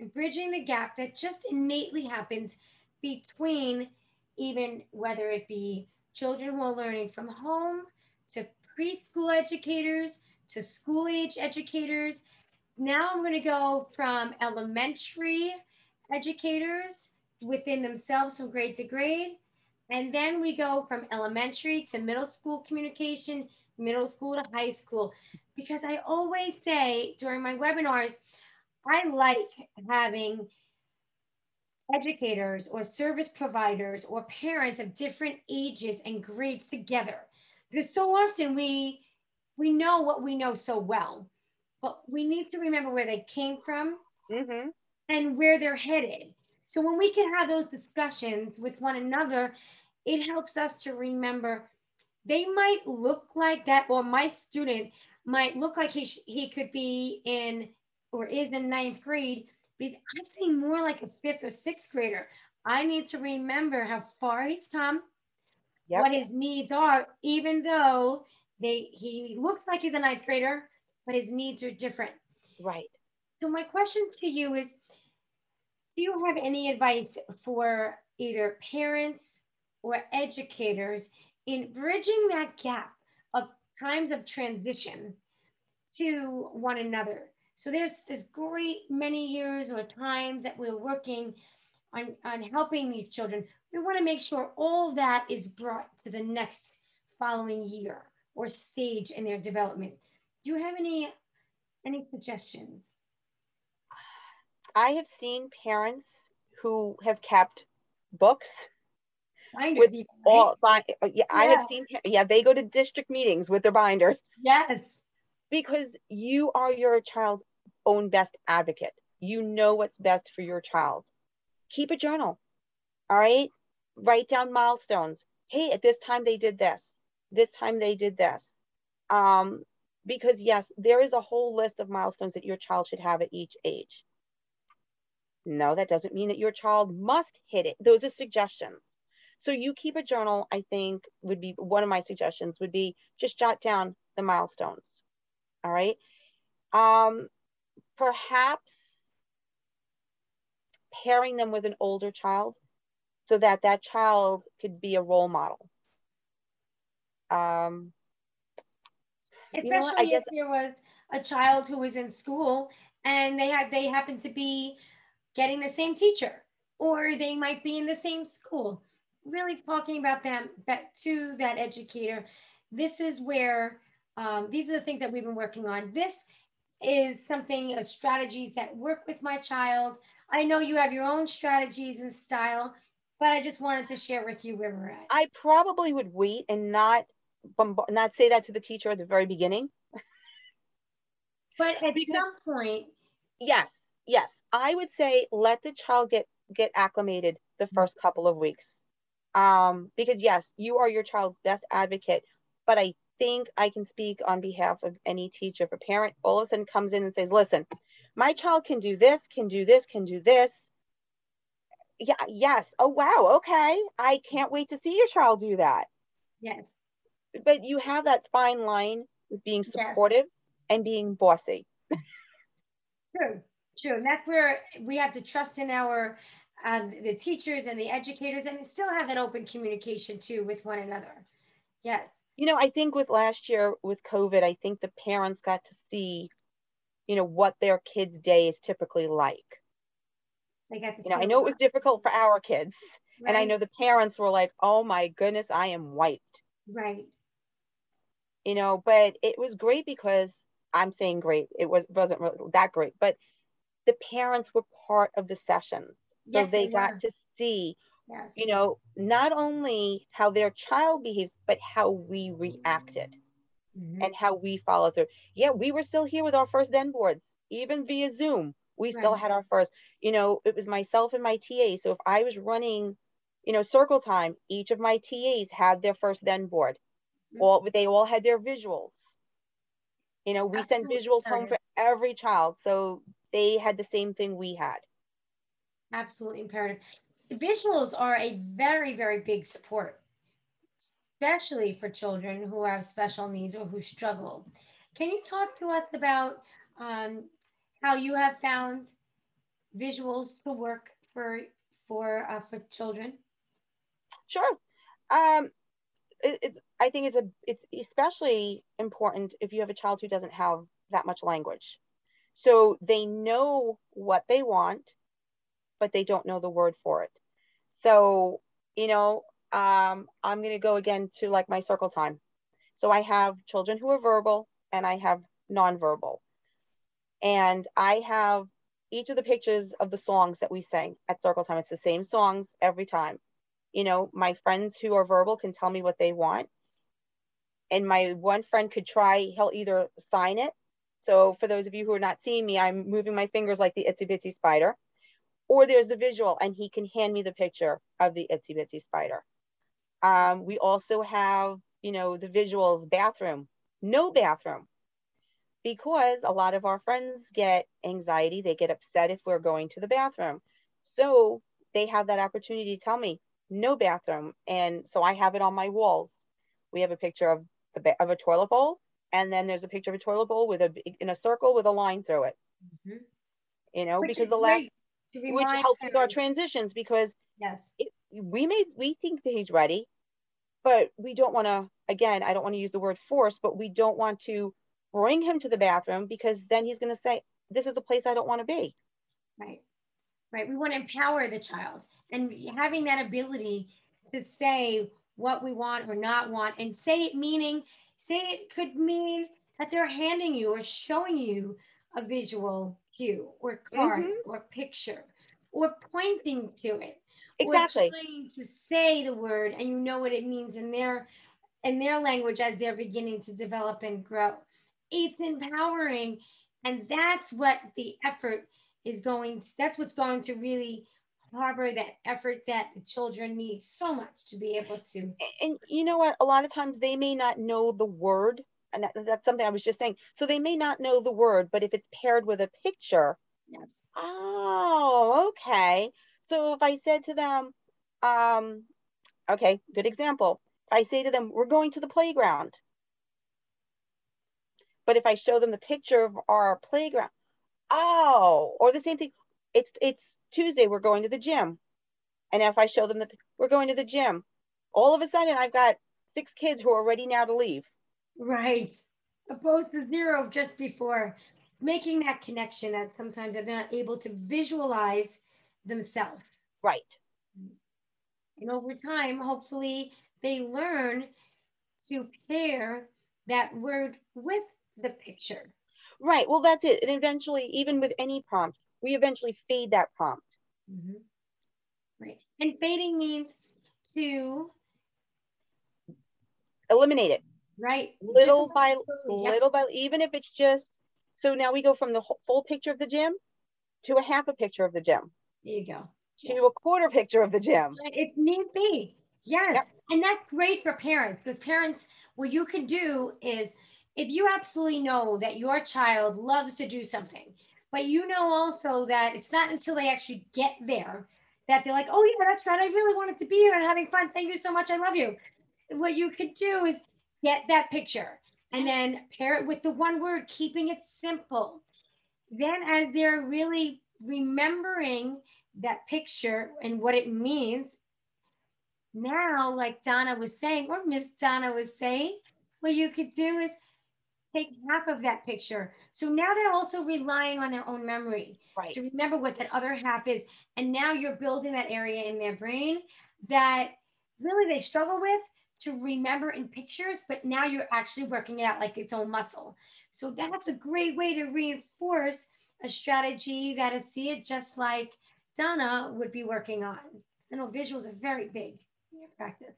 Speaker 2: and bridging the gap that just innately happens between even whether it be children who are learning from home to preschool educators to school age educators. Now I'm going to go from elementary educators within themselves from grade to grade. And then we go from elementary to middle school communication, middle school to high school. Because I always say during my webinars, I like having educators or service providers or parents of different ages and grades together because so often we we know what we know so well but we need to remember where they came from mm-hmm. and where they're headed so when we can have those discussions with one another it helps us to remember they might look like that or my student might look like he, he could be in or is in ninth grade, but he's actually more like a fifth or sixth grader. I need to remember how far he's come, yep. what his needs are, even though they he looks like he's a ninth grader, but his needs are different.
Speaker 3: Right.
Speaker 2: So my question to you is, do you have any advice for either parents or educators in bridging that gap of times of transition to one another? So there's this great many years or times that we're working on, on helping these children. We want to make sure all that is brought to the next following year or stage in their development. Do you have any any suggestions?
Speaker 3: I have seen parents who have kept books
Speaker 2: binders with even,
Speaker 3: right? all yeah, yeah, I have seen yeah, they go to district meetings with their binders.
Speaker 2: Yes
Speaker 3: because you are your child's own best advocate. You know what's best for your child. Keep a journal. All right. Write down milestones. Hey, at this time they did this. This time they did this. Um, because yes, there is a whole list of milestones that your child should have at each age. No, that doesn't mean that your child must hit it. Those are suggestions. So you keep a journal, I think would be one of my suggestions would be just jot down the milestones. All right. Um, perhaps pairing them with an older child so that that child could be a role model. Um,
Speaker 2: Especially you know if there was a child who was in school and they had they happened to be getting the same teacher or they might be in the same school. Really talking about them back to that educator this is where um, these are the things that we've been working on. This is something uh, strategies that work with my child. I know you have your own strategies and style but i just wanted to share with you where we're at.
Speaker 3: I probably would wait and not not say that to the teacher at the very beginning.
Speaker 2: But at because, some point
Speaker 3: yes yes i would say let the child get get acclimated the first couple of weeks. Um, because yes you are your child's best advocate but i think i can speak on behalf of any teacher if a parent. All of a sudden comes in and says listen my child can do this can do this can do this. Yeah yes. Oh wow. Okay. I can't wait to see your child do that.
Speaker 2: Yes.
Speaker 3: But you have that fine line with being supportive yes. and being bossy.
Speaker 2: True true and that's where we have to trust in our uh, the teachers and the educators and still have an open communication too with one another. Yes.
Speaker 3: You know i think with last year with covid i think the parents got to see you know what their kids day is typically like.
Speaker 2: They got to
Speaker 3: you know i know it was difficult for our kids right. and i know the parents were like oh my goodness i am wiped.
Speaker 2: Right.
Speaker 3: You know but it was great because i'm saying great it was wasn't really that great but the parents were part of the sessions so yes, they, they got to see yes. you know not only how their child behaves but how we reacted mm-hmm. and how we follow through yeah we were still here with our first then boards even via zoom we right. still had our first you know it was myself and my ta so if i was running you know circle time each of my tas had their first then board mm-hmm. all they all had their visuals you know we Absolutely. sent visuals home for every child so they had the same thing we had
Speaker 2: absolutely imperative. Visuals are a very, very big support, especially for children who have special needs or who struggle. Can you talk to us about um, how you have found visuals to work for for uh, for children?
Speaker 3: Sure. Um, it, it's I think it's a it's especially important if you have a child who doesn't have that much language. So they know what they want but they don't know the word for it. So, you know, um, I'm going to go again to like my circle time. So I have children who are verbal and I have nonverbal. And I have each of the pictures of the songs that we sang at circle time. It's the same songs every time. You know, my friends who are verbal can tell me what they want. And my one friend could try, he'll either sign it. So for those of you who are not seeing me, I'm moving my fingers like the itsy bitsy spider or there's the visual and he can hand me the picture of the itsy bitsy spider. Um, we also have, you know, the visuals bathroom, no bathroom, because a lot of our friends get anxiety. They get upset if we're going to the bathroom. So they have that opportunity to tell me no bathroom. And so I have it on my walls. We have a picture of, the, of a toilet bowl. And then there's a picture of a toilet bowl with a in a circle with a line through it. Mm-hmm. You know, Which because the last which helps with our transitions because
Speaker 2: yes.
Speaker 3: it, we may we think that he's ready but we don't want to again i don't want to use the word force but we don't want to bring him to the bathroom because then he's going to say this is a place i don't want to be.
Speaker 2: Right. Right. We want to empower the child and having that ability to say what we want or not want and say it meaning say it could mean that they're handing you or showing you a visual cue or card mm-hmm. or picture or pointing to it
Speaker 3: exactly
Speaker 2: or trying to say the word and you know what it means in their in their language as they're beginning to develop and grow it's empowering and that's what the effort is going to, that's what's going to really harbor that effort that the children need so much to be able to
Speaker 3: and you know what a lot of times they may not know the word and that, that's something I was just saying. So they may not know the word, but if it's paired with a picture,
Speaker 2: yes.
Speaker 3: Oh, okay. So if I said to them, um, okay, good example. I say to them, we're going to the playground. But if I show them the picture of our playground, oh, or the same thing, it's it's Tuesday, we're going to the gym. And if I show them that we're going to the gym, all of a sudden I've got six kids who are ready now to leave.
Speaker 2: Right. Opposed to zero just before. Making that connection that sometimes they're not able to visualize themselves.
Speaker 3: Right.
Speaker 2: And over time, hopefully, they learn to pair that word with the picture.
Speaker 3: Right. Well, that's it. And eventually, even with any prompt, we eventually fade that prompt.
Speaker 2: Mm-hmm. Right. And fading means to
Speaker 3: eliminate it.
Speaker 2: Right.
Speaker 3: Little by little yep. by, even if it's just, so now we go from the full picture of the gym to a half a picture of the gym.
Speaker 2: There you go.
Speaker 3: To a quarter picture of the gym.
Speaker 2: If need be. Yes. Yep. And that's great for parents because parents, what you can do is if you absolutely know that your child loves to do something, but you know also that it's not until they actually get there that they're like, oh, yeah, that's right. I really wanted to be here and having fun. Thank you so much. I love you. What you could do is get that picture and then pair it with the one word, keeping it simple. Then, as they're really remembering that picture and what it means, now, like Donna was saying, or Miss Donna was saying, what you could do is take half of that picture. So now they're also relying on their own memory
Speaker 3: right.
Speaker 2: to remember what that other half is. And now you're building that area in their brain that really they struggle with to remember in pictures, but now you're actually working it out like its own muscle. So that's a great way to reinforce a strategy that is see it just like Donna would be working on. You know, visuals are very big in your practice.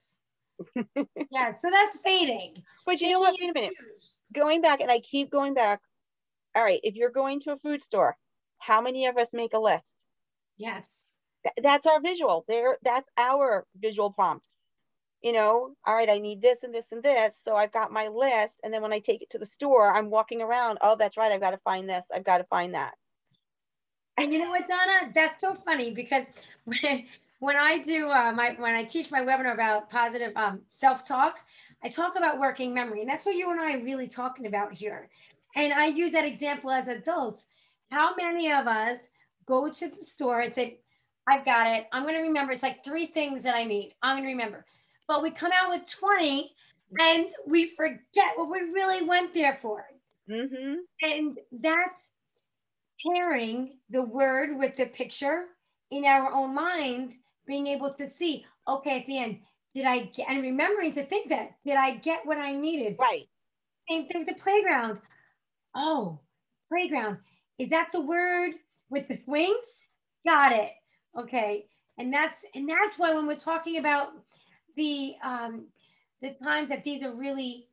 Speaker 2: Yeah, so that's fading.
Speaker 3: But you know what? Wait a minute. Going back, and I keep going back. All right, if you're going to a food store, how many of us make a list?
Speaker 2: Yes.
Speaker 3: Th- that's our visual. There, that's our visual prompt. You know, all right, I need this and this and this. So I've got my list. And then when I take it to the store, I'm walking around. Oh, that's right. I've got to find this. I've got to find that.
Speaker 2: And you know what, Donna? That's so funny because [laughs] when when I do uh, my when I teach my webinar about positive um, self-talk, I talk about working memory, and that's what you and I are really talking about here. And I use that example as adults. How many of us go to the store and say, "I've got it. I'm going to remember." It's like three things that I need. I'm going to remember, but we come out with 20, and we forget what we really went there for.
Speaker 3: Mm-hmm.
Speaker 2: And that's pairing the word with the picture in our own mind being able to see, okay, at the end, did I get, and remembering to think that, did I get what I needed?
Speaker 3: Right.
Speaker 2: Same thing with the playground. Oh, playground. Is that the word with the swings? Got it. Okay. And that's, and that's why when we're talking about the, um, the times that these are really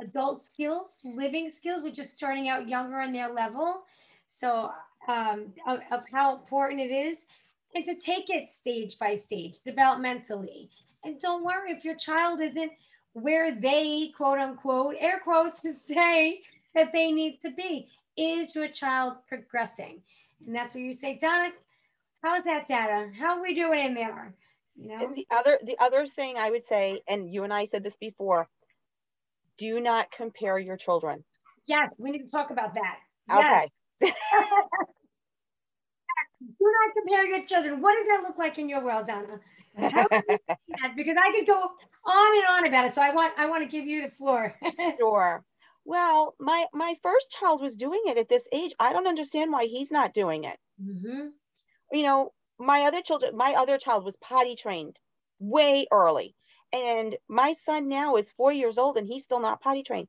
Speaker 2: adult skills, living skills, we're just starting out younger on their level. So um, of, of how important it is and to take it stage by stage developmentally. And don't worry if your child isn't where they, quote unquote, air quotes, to [laughs] say that they need to be. Is your child progressing? And that's where you say, Donna, how's that data? How are we doing in there?
Speaker 3: You know? And the other the other thing I would say, and you and I said this before, do not compare your children.
Speaker 2: Yes, we need to talk about that.
Speaker 3: Okay. Yes. [laughs]
Speaker 2: do not compare your children. What does that look like in your world, Donna? [laughs] because I could go on and on about it. So I want I want to give you the floor. [laughs]
Speaker 3: sure. Well, my my first child was doing it at this age. I don't understand why he's not doing it.
Speaker 2: Mm-hmm.
Speaker 3: You know, my other children, my other child was potty trained way early, and my son now is four years old and he's still not potty trained.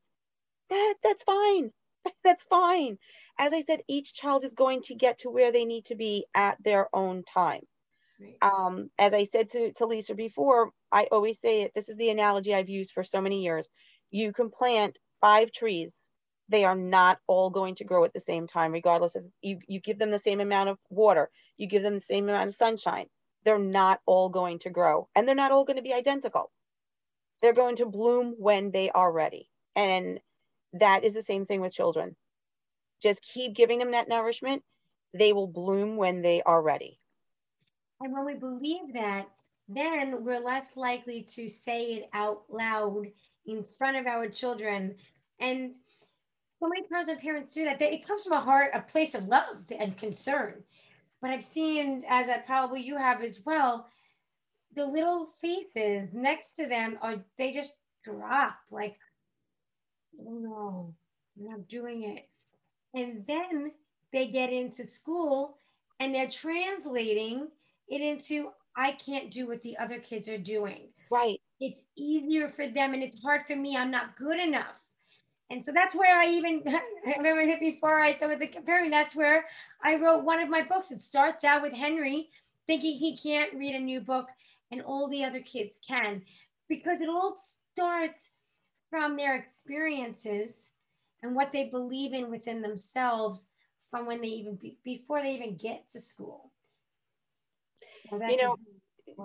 Speaker 3: That that's fine. [laughs] that's fine as I said, each child is going to get to where they need to be at their own time. Right. Um, as I said to, to Lisa before, I always say it, this is the analogy I've used for so many years. You can plant five trees. They are not all going to grow at the same time, regardless of you, you give them the same amount of water, you give them the same amount of sunshine. They're not all going to grow and they're not all going to be identical. They're going to bloom when they are ready. And that is the same thing with children just keep giving them that nourishment. They will bloom when they are ready.
Speaker 2: And when we believe that, then we're less likely to say it out loud in front of our children. And so many times when parents do that, it comes from a heart, a place of love and concern. but I've seen, as I probably you have as well, the little faces next to them are they just drop like, oh no, I'm not doing it. And then they get into school and they're translating it into I can't do what the other kids are doing.
Speaker 3: Right.
Speaker 2: It's easier for them and it's hard for me. I'm not good enough. And so that's where I even [laughs] I remember before I said with the comparing, that's where I wrote one of my books. It starts out with Henry thinking he can't read a new book and all the other kids can because it all starts from their experiences and what they believe in within themselves from when they even before they even get to school.
Speaker 3: Well, you know,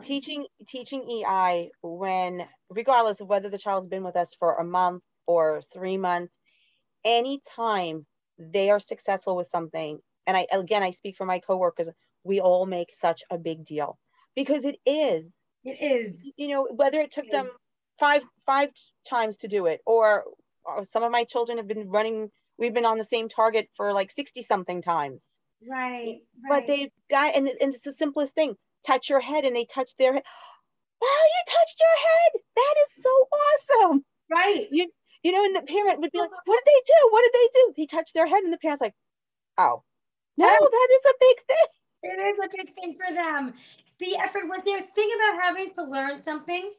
Speaker 3: teaching teaching EI when regardless of whether the child's been with us for a month or three months, anytime they are successful with something, and I again I speak for my coworkers, we all make such a big deal because it is.
Speaker 2: It is.
Speaker 3: You know, whether it took it them five five times to do it, or Uh, some of my children have been running. We've been on the same target for like sixty something times.
Speaker 2: Right.
Speaker 3: right. But they've got, and, and it's the simplest thing touch your head and they touch their head. Wow, you touched your head. That is so awesome.
Speaker 2: Right.
Speaker 3: You you know, and the parent would be like, What did they do? What did they do? They touched their head, and the parent's like, Oh, no, that is a big thing.
Speaker 2: It is a big thing for them. The effort was there. Think about having to learn something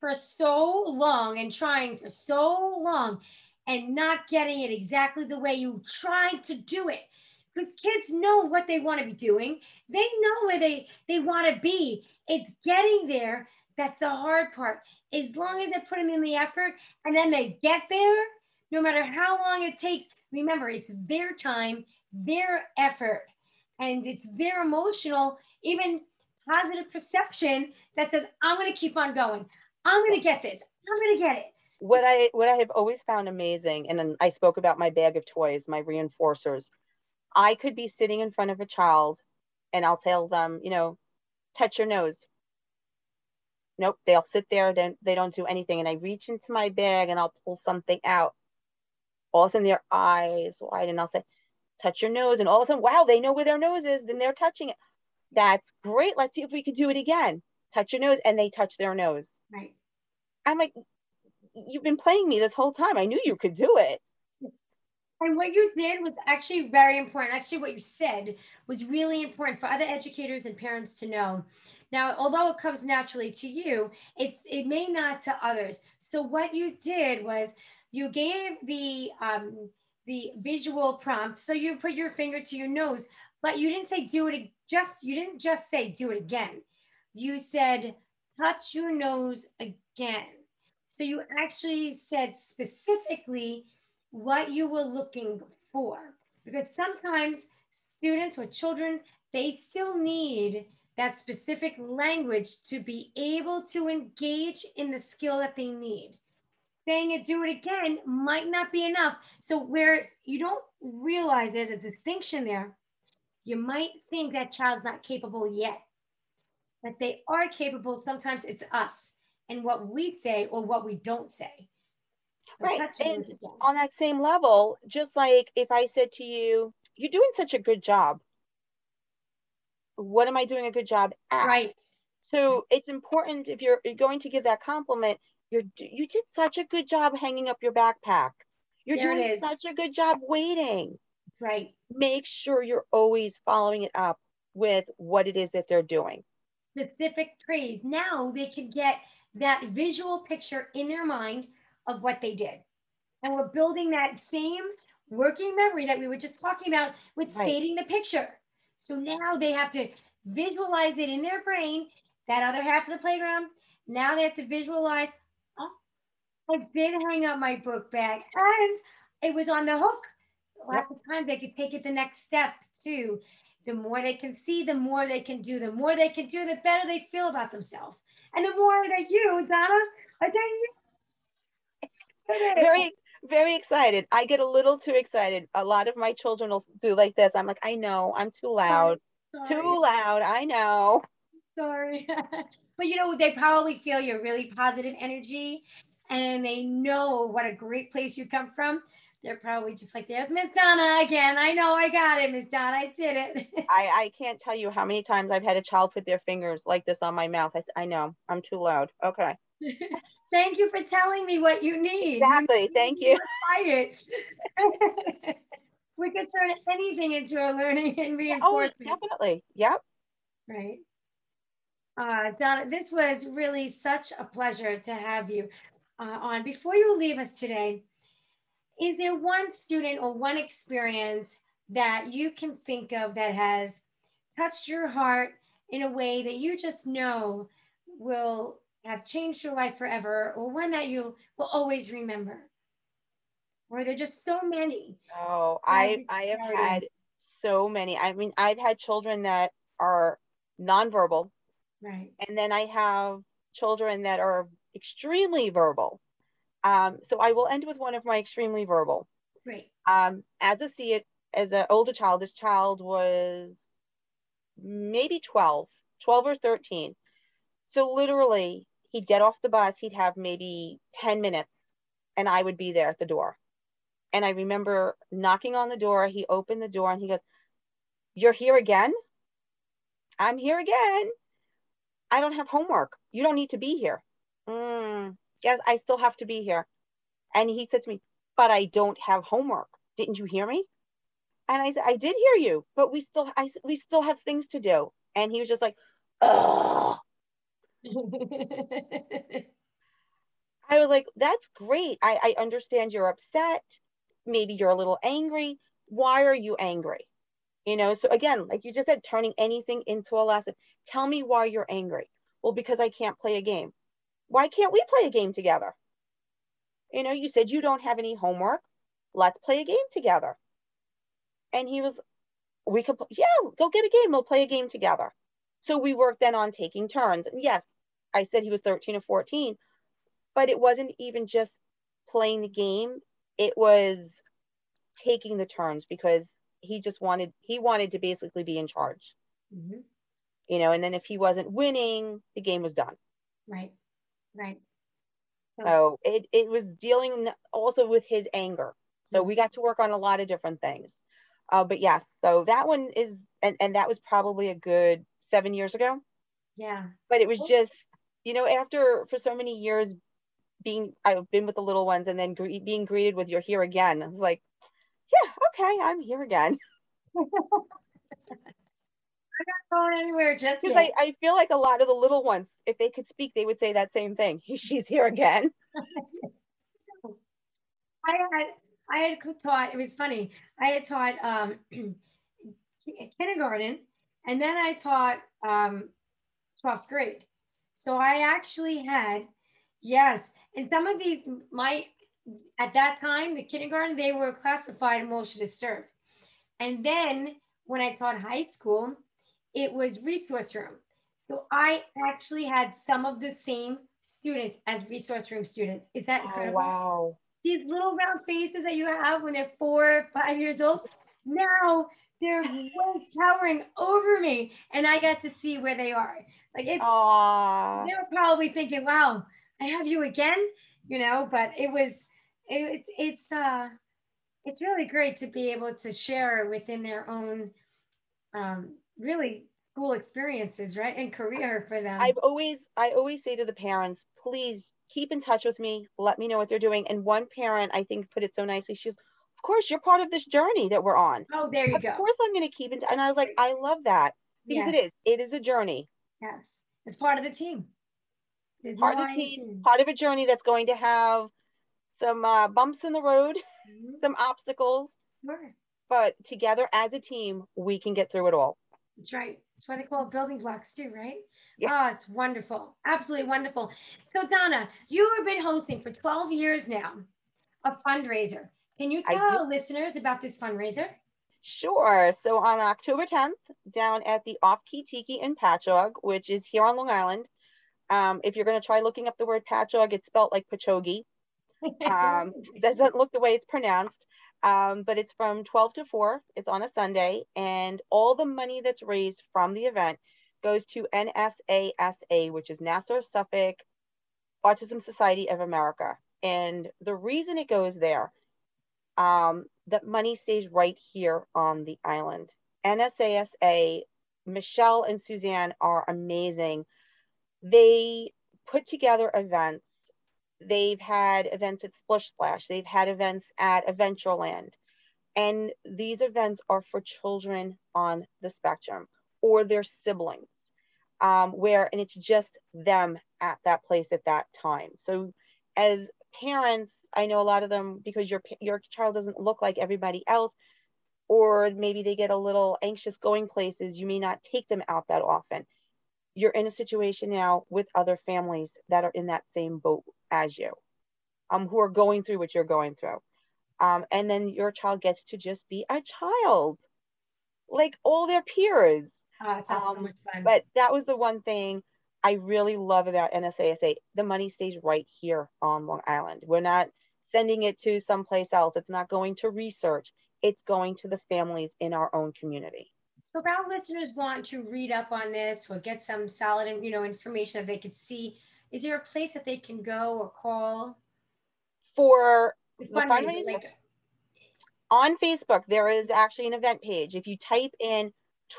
Speaker 2: for so long and trying for so long and not getting it exactly the way you tried to do it because kids know what they want to be doing. They know where they, they want to be. It's getting there that's the hard part. As long as they're putting in the effort and then they get there, no matter how long it takes, remember it's their time, their effort, and it's their emotional, even positive perception that says, I'm going to keep on going. I'm going to get this. I'm going to get it.
Speaker 3: What I what I have always found amazing, and then I spoke about my bag of toys, my reinforcers. I could be sitting in front of a child and I'll tell them, you know, touch your nose. Nope, they'll sit there, then they don't do anything. And I reach into my bag and I'll pull something out. All of a sudden their eyes wide and I'll say, touch your nose. And all of a sudden, wow, they know where their nose is, then they're touching it. That's great. Let's see if we could do it again. Touch your nose. And they touch their nose.
Speaker 2: Right.
Speaker 3: I'm like, you've been playing me this whole time. I knew you could do it.
Speaker 2: And what you did was actually very important. Actually, what you said was really important for other educators and parents to know. Now, although it comes naturally to you, it's it may not to others. So what you did was you gave the um, the visual prompt. So you put your finger to your nose, but you didn't say do it just you didn't just say do it again. You said touch your nose again. So you actually said specifically what you were looking for. Because sometimes students or children, they still need that specific language to be able to engage in the skill that they need. Saying it, do it again might not be enough. So, where you don't realize there's a distinction there, you might think that child's not capable yet. But they are capable. Sometimes it's us and what we say or what we don't say.
Speaker 3: Right. And on that same level, just like if I said to you, you're doing such a good job. What am I doing a good job at?
Speaker 2: Right.
Speaker 3: So it's important if you're, going to give that compliment, you're you did such a good job hanging up your backpack. You're there doing such a good job waiting.
Speaker 2: That's right.
Speaker 3: Make sure you're always following it up with what it is that they're doing.
Speaker 2: Specific praise. Now they can get that visual picture in their mind of what they did. And we're building that same working memory that we were just talking about with right. fading the picture. So now they have to visualize it in their brain, that other half of the playground. Now they have to visualize, oh, I did hang up my book bag and it was on the hook. Lots of times they could take it the next step too. The more they can see, the more they can do. The more they can do, the better they feel about themselves. And the more that you, Donna, I tell you,
Speaker 3: very very excited. I get a little too excited. A lot of my children will do like this. I'm like, I know, I'm too loud. Sorry. Too loud. I know.
Speaker 2: Sorry. [laughs] but you know, they probably feel your really positive energy and they know what a great place you come from. They're probably just like, there's Miss Donna again. I know I got it, Miss Donna. I did it. [laughs]
Speaker 3: I, I can't tell you how many times I've had a child put their fingers like this on my mouth. I, I know, I'm too loud. Okay. [laughs]
Speaker 2: Thank you for telling me what you need.
Speaker 3: Exactly. Thank you.
Speaker 2: Quiet. [laughs] we could turn anything into a learning and reinforcement.
Speaker 3: Oh,
Speaker 2: reinforcement.
Speaker 3: definitely. Yep.
Speaker 2: Right. Uh, Donna, this was really such a pleasure to have you uh, on. Before you leave us today, is there one student or one experience that you can think of that has touched your heart in a way that you just know will have changed your life forever, or one that you will always remember? Or there are just so many.
Speaker 3: Oh, I I have had so many. I mean, I've had children that are nonverbal,
Speaker 2: Right.
Speaker 3: and then I have children that are extremely verbal. Um, so I will end with one of my extremely verbal.
Speaker 2: Great.
Speaker 3: Um, as a SEIT as an older child, this child was maybe 12, 12 or 13. So literally, he'd get off the bus, he'd have maybe 10 minutes, and I would be there at the door. And I remember knocking on the door. He opened the door and he goes, You're here again? I'm here again. I don't have homework. You don't need to be here. Mm, yes, I still have to be here. And he said to me, But I don't have homework. Didn't you hear me? And I said, I did hear you, but we still, I, we still have things to do. And he was just like, oh, [laughs] I was like, that's great. I, I understand you're upset. Maybe you're a little angry. Why are you angry? You know, so again, like you just said, turning anything into a lesson. Tell me why you're angry. Well, because I can't play a game. Why can't we play a game together? You know, you said you don't have any homework. Let's play a game together. And he was, we could, yeah, go get a game. We'll play a game together. So we worked then on taking turns. And yes, I said he was 13 or 14, but it wasn't even just playing the game. It was taking the turns because he just wanted, he wanted to basically be in charge,
Speaker 2: Mhm.
Speaker 3: you know, and then if he wasn't winning, the game was done.
Speaker 2: Right. Right.
Speaker 3: So it, it was dealing also with his anger. So we got to work on a lot of different things. Uh, but yes, so that one is, and, and that was probably a good seven years ago.
Speaker 2: Yeah.
Speaker 3: But it was just, you know, after for so many years being, I've been with the little ones and then gre- being greeted with you're here again. I was like, yeah, okay, I'm here again. [laughs]
Speaker 2: Going anywhere just
Speaker 3: Because. I, I feel like a lot of the little ones, if they could speak, they would say that same thing. [laughs] She's here again. [laughs]
Speaker 2: I had I had taught. It was funny. I had taught um, [clears throat] kindergarten, and then I taught um, twelfth grade. So I actually had yes, and some of these my at that time the kindergarten they were classified emotion disturbed, and then when I taught high school, it was resource room. So I actually had some of the same students as resource room students. Is that
Speaker 3: Oh,
Speaker 2: incredible?
Speaker 3: wow.
Speaker 2: these little round faces that you have when they're four or five years old, now they're way towering over me, and I got to see where they are. Like it's,
Speaker 3: Aww.
Speaker 2: they were probably thinking, "Wow, I have you again," you know. But it was, it, it's, it's, uh, it's really great to be able to share within their own, um, really cool experiences, right, and career for them.
Speaker 3: I've always I always say to the parents, please keep in touch with me. Let me know what they're doing. And one parent I think put it so nicely. She's, of course, you're part of this journey that we're on.
Speaker 2: oh, there you
Speaker 3: Of
Speaker 2: go.
Speaker 3: Of course, I'm going to keep in. T-. And I was like, I love that because
Speaker 2: Yes,
Speaker 3: it is. It is a journey,
Speaker 2: yes, it's part of the team. There's
Speaker 3: part
Speaker 2: no
Speaker 3: of the
Speaker 2: in
Speaker 3: team, part of a journey that's going to have some uh, bumps in the road,
Speaker 2: Mhm.
Speaker 3: some obstacles,
Speaker 2: Sure.
Speaker 3: but together as a team, we can get through it all.
Speaker 2: That's right. That's why they call it building blocks too, right?
Speaker 3: Yeah.
Speaker 2: Oh, it's wonderful. Absolutely wonderful. So Donna, you have been hosting for 12 years now a fundraiser. Can you tell our listeners about this fundraiser?
Speaker 3: Sure. So on October 10th, down at the Off Key Tiki in Patchogue, which is here on Long Island. Um, if you're going to try looking up the word Patchogue, it's spelled like Pachogi. [laughs] Um, doesn't look the way it's pronounced. Um, but it's from 12 to 4. It's on a Sunday, and all the money that's raised from the event goes to NSASA, which is Nassau Suffolk Autism Society of America. And the reason it goes there um, that money stays right here on the island. NSASA, Michelle and Suzanne are amazing. They put together events. They've had events at Splish Splash. They've had events at Adventureland. And these events are for children on the spectrum or their siblings, um, where, and it's just them at that place at that time. So as parents, I know a lot of them because your your child doesn't look like everybody else, or maybe they get a little anxious going places. You may not take them out that often. You're in a situation now with other families that are in that same boat as you, um, who are going through what you're going through. Um, and then your child gets to just be a child, like all their peers.
Speaker 2: Oh, um, so much fun.
Speaker 3: But that was the one thing I really love about NSASA. The money stays right here on Long Island. We're not sending it to someplace else. It's not going to research. It's going to the families in our own community.
Speaker 2: So if our listeners want to read up on this or get some solid, you know, information that they could see, is there a place that they can go or call?
Speaker 3: For the fundraiser, like on Facebook, there is actually an event page. If you type in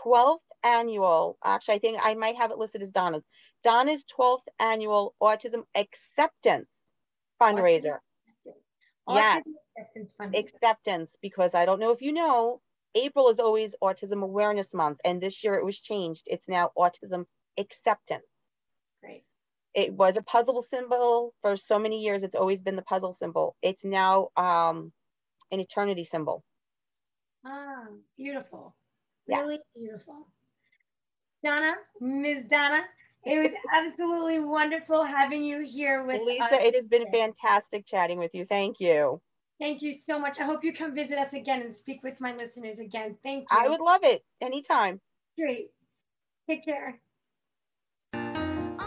Speaker 3: 12th annual, actually, I think I might have it listed as Donna's, Donna's 12th annual autism acceptance fundraiser. Yes, acceptance, acceptance, because I don't know if you know, April is always Autism Awareness Month, and this year it was changed. It's now Autism Acceptance.
Speaker 2: Great.
Speaker 3: It was a puzzle symbol for so many years. It's always been the puzzle symbol. It's now um, an eternity symbol.
Speaker 2: Ah, beautiful. Really beautiful. Donna, Ms. Donna, it was [laughs] absolutely wonderful having you here with
Speaker 3: Lisa,
Speaker 2: us.
Speaker 3: it has been fantastic chatting with you. Thank you.
Speaker 2: Thank you so much. I hope you come visit us again and speak with my listeners again. Thank you.
Speaker 3: I would love it anytime.
Speaker 2: Great. Take care.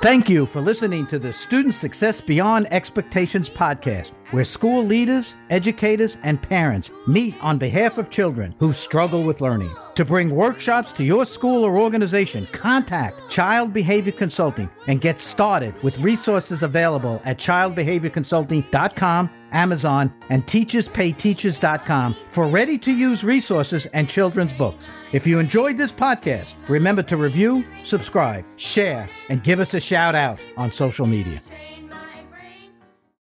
Speaker 1: Thank you for listening to the Student Success Beyond Expectations podcast, where school leaders, educators, and parents meet on behalf of children who struggle with learning. To bring workshops to your school or organization, contact Child Behavior Consulting and get started with resources available at childbehaviorconsulting.com Amazon, and teacherspayteachers.com for ready to use resources and children's books. If you enjoyed this podcast, remember to review, subscribe, share, and give us a shout out on social media.